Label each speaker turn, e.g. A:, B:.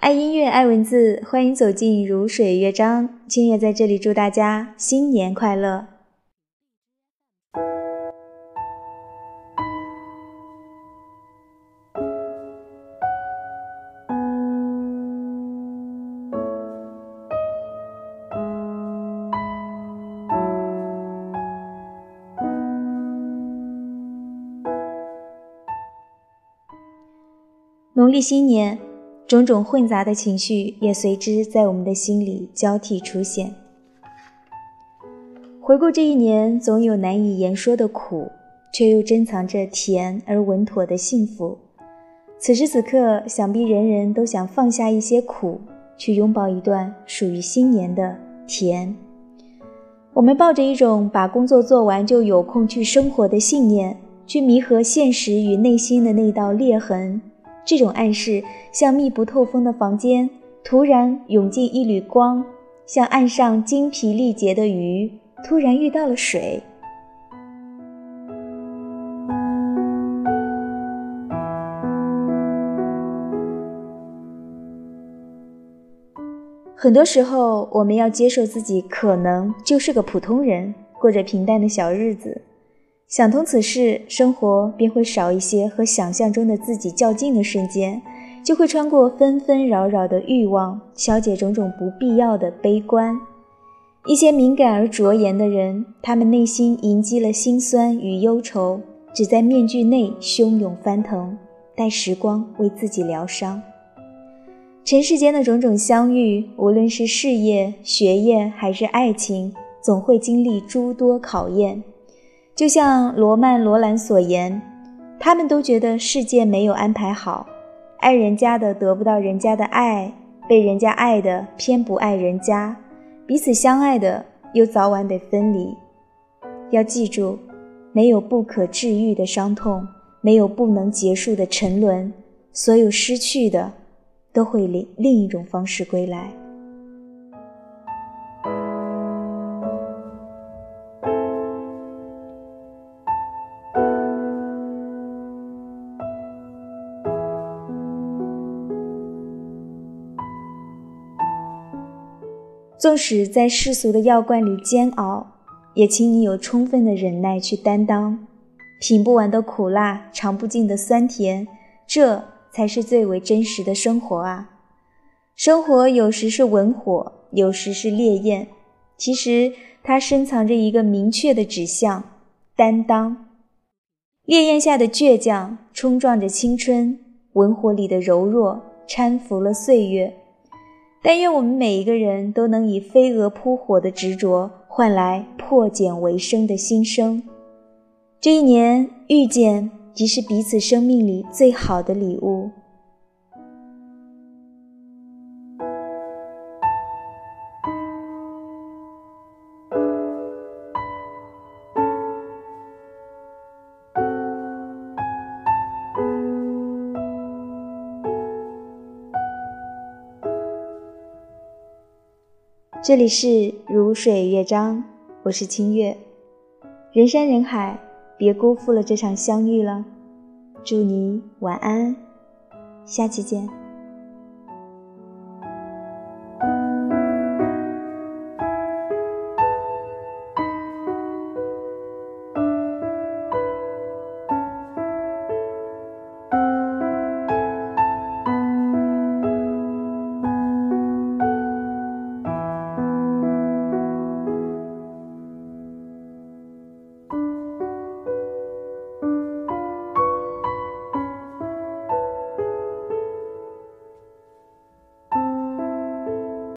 A: 爱音乐，爱文字，欢迎走进如水乐章。清月在这里祝大家新年快乐。农历新年。种种混杂的情绪也随之在我们的心里交替出现。回顾这一年，总有难以言说的苦，却又珍藏着甜而稳妥的幸福。此时此刻，想必人人都想放下一些苦，去拥抱一段属于新年的甜。我们抱着一种把工作做完就有空去生活的信念，去弥合现实与内心的那道裂痕。这种暗示，像密不透风的房间，突然涌进一缕光，像岸上精疲力竭的鱼，突然遇到了水。很多时候，我们要接受自己可能就是个普通人，过着平淡的小日子。想通此事，生活便会少一些和想象中的自己较劲的瞬间，就会穿过纷纷扰扰的欲望，消解种种不必要的悲观。一些敏感而卓言的人，他们内心凝积了心酸与忧愁，只在面具内汹涌翻腾，待时光为自己疗伤。尘世间的种种相遇，无论是事业、学业还是爱情，总会经历诸多考验。就像罗曼·罗兰所言，他们都觉得世界没有安排好，爱人家的得不到人家的爱，被人家爱的偏不爱人家，彼此相爱的又早晚得分离。要记住，没有不可治愈的伤痛，没有不能结束的沉沦，所有失去的，都会另另一种方式归来。纵使在世俗的药罐里煎熬，也请你有充分的忍耐去担当。品不完的苦辣，尝不尽的酸甜，这才是最为真实的生活啊！生活有时是文火，有时是烈焰，其实它深藏着一个明确的指向：担当。烈焰下的倔强冲撞着青春，文火里的柔弱搀扶了岁月。但愿我们每一个人都能以飞蛾扑火的执着，换来破茧为生的新生。这一年，遇见即是彼此生命里最好的礼物。这里是如水乐章，我是清月。人山人海，别辜负了这场相遇了。祝你晚安，下期见。